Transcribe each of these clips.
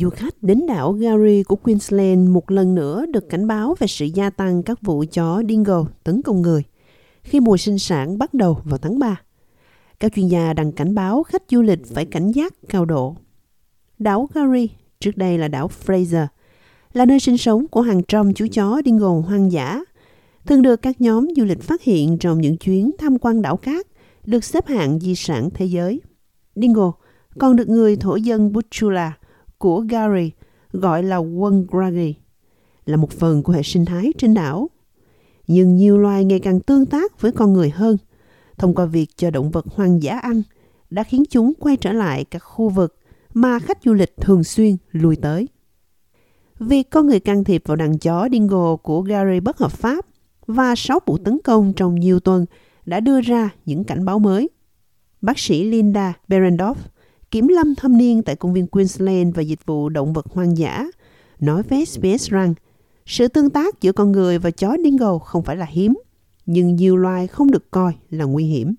du khách đến đảo Gary của Queensland một lần nữa được cảnh báo về sự gia tăng các vụ chó dingo tấn công người khi mùa sinh sản bắt đầu vào tháng 3. Các chuyên gia đang cảnh báo khách du lịch phải cảnh giác cao độ. Đảo Gary, trước đây là đảo Fraser, là nơi sinh sống của hàng trăm chú chó dingo hoang dã, thường được các nhóm du lịch phát hiện trong những chuyến tham quan đảo cát được xếp hạng di sản thế giới. Dingo còn được người thổ dân Butchula của Gary gọi là Wongragi, là một phần của hệ sinh thái trên đảo. Nhưng nhiều loài ngày càng tương tác với con người hơn, thông qua việc cho động vật hoang dã ăn, đã khiến chúng quay trở lại các khu vực mà khách du lịch thường xuyên lui tới. Việc con người can thiệp vào đàn chó dingo của Gary bất hợp pháp và 6 vụ tấn công trong nhiều tuần đã đưa ra những cảnh báo mới. Bác sĩ Linda Berendorf, kiểm lâm thâm niên tại công viên Queensland và dịch vụ động vật hoang dã, nói với SBS rằng sự tương tác giữa con người và chó dingo không phải là hiếm, nhưng nhiều loài không được coi là nguy hiểm.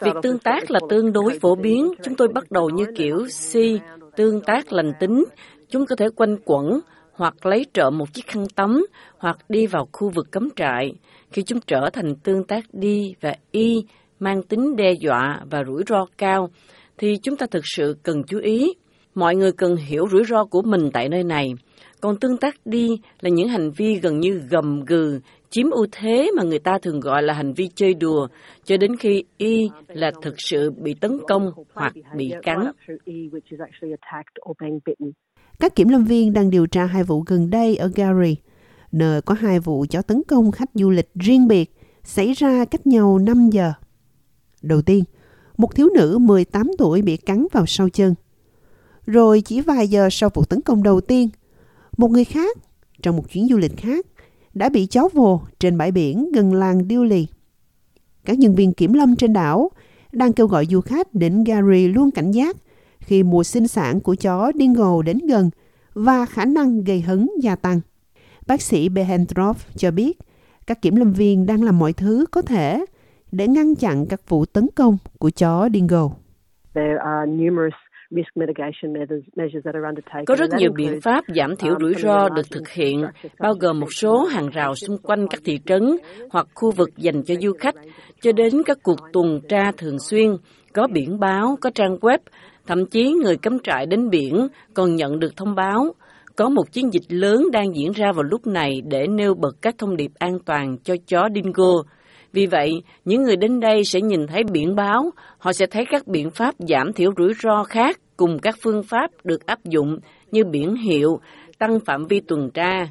Việc tương tác là tương đối phổ biến. Chúng tôi bắt đầu như kiểu si, tương tác lành tính. Chúng có thể quanh quẩn, hoặc lấy trộm một chiếc khăn tắm, hoặc đi vào khu vực cấm trại. Khi chúng trở thành tương tác đi và y, mang tính đe dọa và rủi ro cao, thì chúng ta thực sự cần chú ý. Mọi người cần hiểu rủi ro của mình tại nơi này. Còn tương tác đi là những hành vi gần như gầm gừ, chiếm ưu thế mà người ta thường gọi là hành vi chơi đùa, cho đến khi y là thực sự bị tấn công hoặc bị cắn. Các kiểm lâm viên đang điều tra hai vụ gần đây ở Gary, nơi có hai vụ chó tấn công khách du lịch riêng biệt xảy ra cách nhau 5 giờ. Đầu tiên, một thiếu nữ 18 tuổi bị cắn vào sau chân. Rồi chỉ vài giờ sau vụ tấn công đầu tiên, một người khác trong một chuyến du lịch khác đã bị chó vồ trên bãi biển gần làng Điêu Lì. Các nhân viên kiểm lâm trên đảo đang kêu gọi du khách đến Gary luôn cảnh giác khi mùa sinh sản của chó dingo đến gần và khả năng gây hấn gia tăng. Bác sĩ Behendorf cho biết các kiểm lâm viên đang làm mọi thứ có thể để ngăn chặn các vụ tấn công của chó dingo. Có rất nhiều biện pháp giảm thiểu rủi ro được thực hiện, bao gồm một số hàng rào xung quanh các thị trấn hoặc khu vực dành cho du khách, cho đến các cuộc tuần tra thường xuyên, có biển báo, có trang web, thậm chí người cắm trại đến biển còn nhận được thông báo có một chiến dịch lớn đang diễn ra vào lúc này để nêu bật các thông điệp an toàn cho chó dingo. Vì vậy, những người đến đây sẽ nhìn thấy biển báo, họ sẽ thấy các biện pháp giảm thiểu rủi ro khác cùng các phương pháp được áp dụng như biển hiệu, tăng phạm vi tuần tra.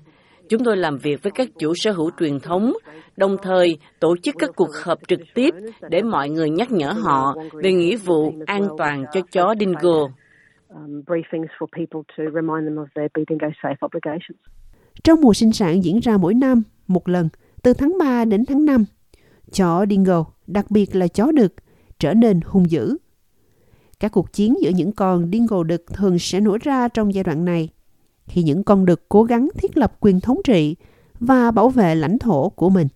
Chúng tôi làm việc với các chủ sở hữu truyền thống, đồng thời tổ chức các cuộc họp trực tiếp để mọi người nhắc nhở họ về nghĩa vụ an toàn cho chó dingo. Trong mùa sinh sản diễn ra mỗi năm, một lần, từ tháng 3 đến tháng 5, chó dingo, đặc biệt là chó đực, trở nên hung dữ. Các cuộc chiến giữa những con dingo đực thường sẽ nổ ra trong giai đoạn này, khi những con đực cố gắng thiết lập quyền thống trị và bảo vệ lãnh thổ của mình.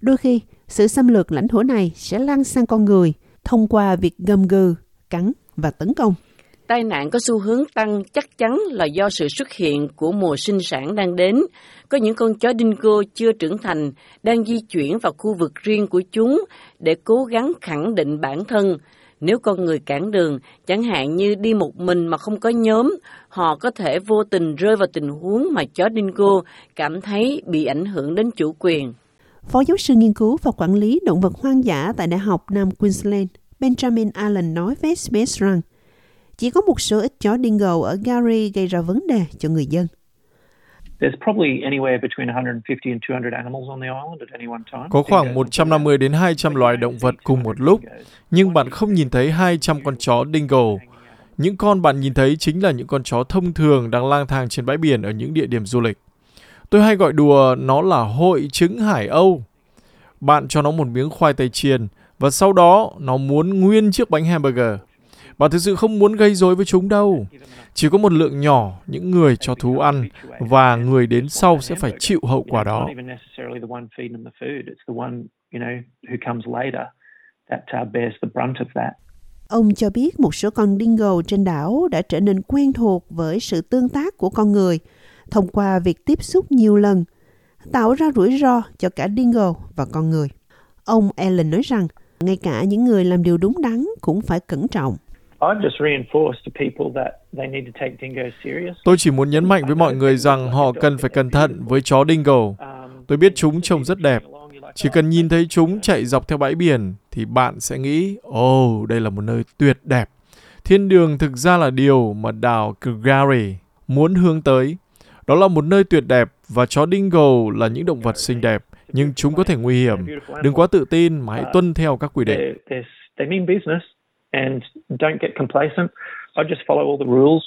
Đôi khi, sự xâm lược lãnh thổ này sẽ lan sang con người thông qua việc gầm gừ, cắn và tấn công. Tai nạn có xu hướng tăng chắc chắn là do sự xuất hiện của mùa sinh sản đang đến. Có những con chó dingo chưa trưởng thành đang di chuyển vào khu vực riêng của chúng để cố gắng khẳng định bản thân. Nếu con người cản đường, chẳng hạn như đi một mình mà không có nhóm, họ có thể vô tình rơi vào tình huống mà chó dingo cảm thấy bị ảnh hưởng đến chủ quyền. Phó giáo sư nghiên cứu và quản lý động vật hoang dã tại Đại học Nam Queensland, Benjamin Allen nói với SBS rằng chỉ có một số ít chó dingo ở Gary gây ra vấn đề cho người dân. Có khoảng 150 đến 200 loài động vật cùng một lúc, nhưng bạn không nhìn thấy 200 con chó dingo. Những con bạn nhìn thấy chính là những con chó thông thường đang lang thang trên bãi biển ở những địa điểm du lịch. Tôi hay gọi đùa nó là hội chứng Hải Âu. Bạn cho nó một miếng khoai tây chiên và sau đó nó muốn nguyên chiếc bánh hamburger. Bạn thực sự không muốn gây rối với chúng đâu. Chỉ có một lượng nhỏ những người cho thú ăn và người đến sau sẽ phải chịu hậu quả đó. Ông cho biết một số con dingo trên đảo đã trở nên quen thuộc với sự tương tác của con người thông qua việc tiếp xúc nhiều lần, tạo ra rủi ro cho cả dingo và con người. Ông Allen nói rằng, ngay cả những người làm điều đúng đắn cũng phải cẩn trọng. Tôi chỉ muốn nhấn mạnh với mọi người rằng họ cần phải cẩn thận với chó dingo. Tôi biết chúng trông rất đẹp. Chỉ cần nhìn thấy chúng chạy dọc theo bãi biển thì bạn sẽ nghĩ, ồ, oh, đây là một nơi tuyệt đẹp. Thiên đường thực ra là điều mà đảo Calgary muốn hướng tới. Đó là một nơi tuyệt đẹp và chó dingo là những động vật xinh đẹp, nhưng chúng có thể nguy hiểm. Đừng quá tự tin mà hãy tuân theo các quy định. And don't get complacent. I just follow all the rules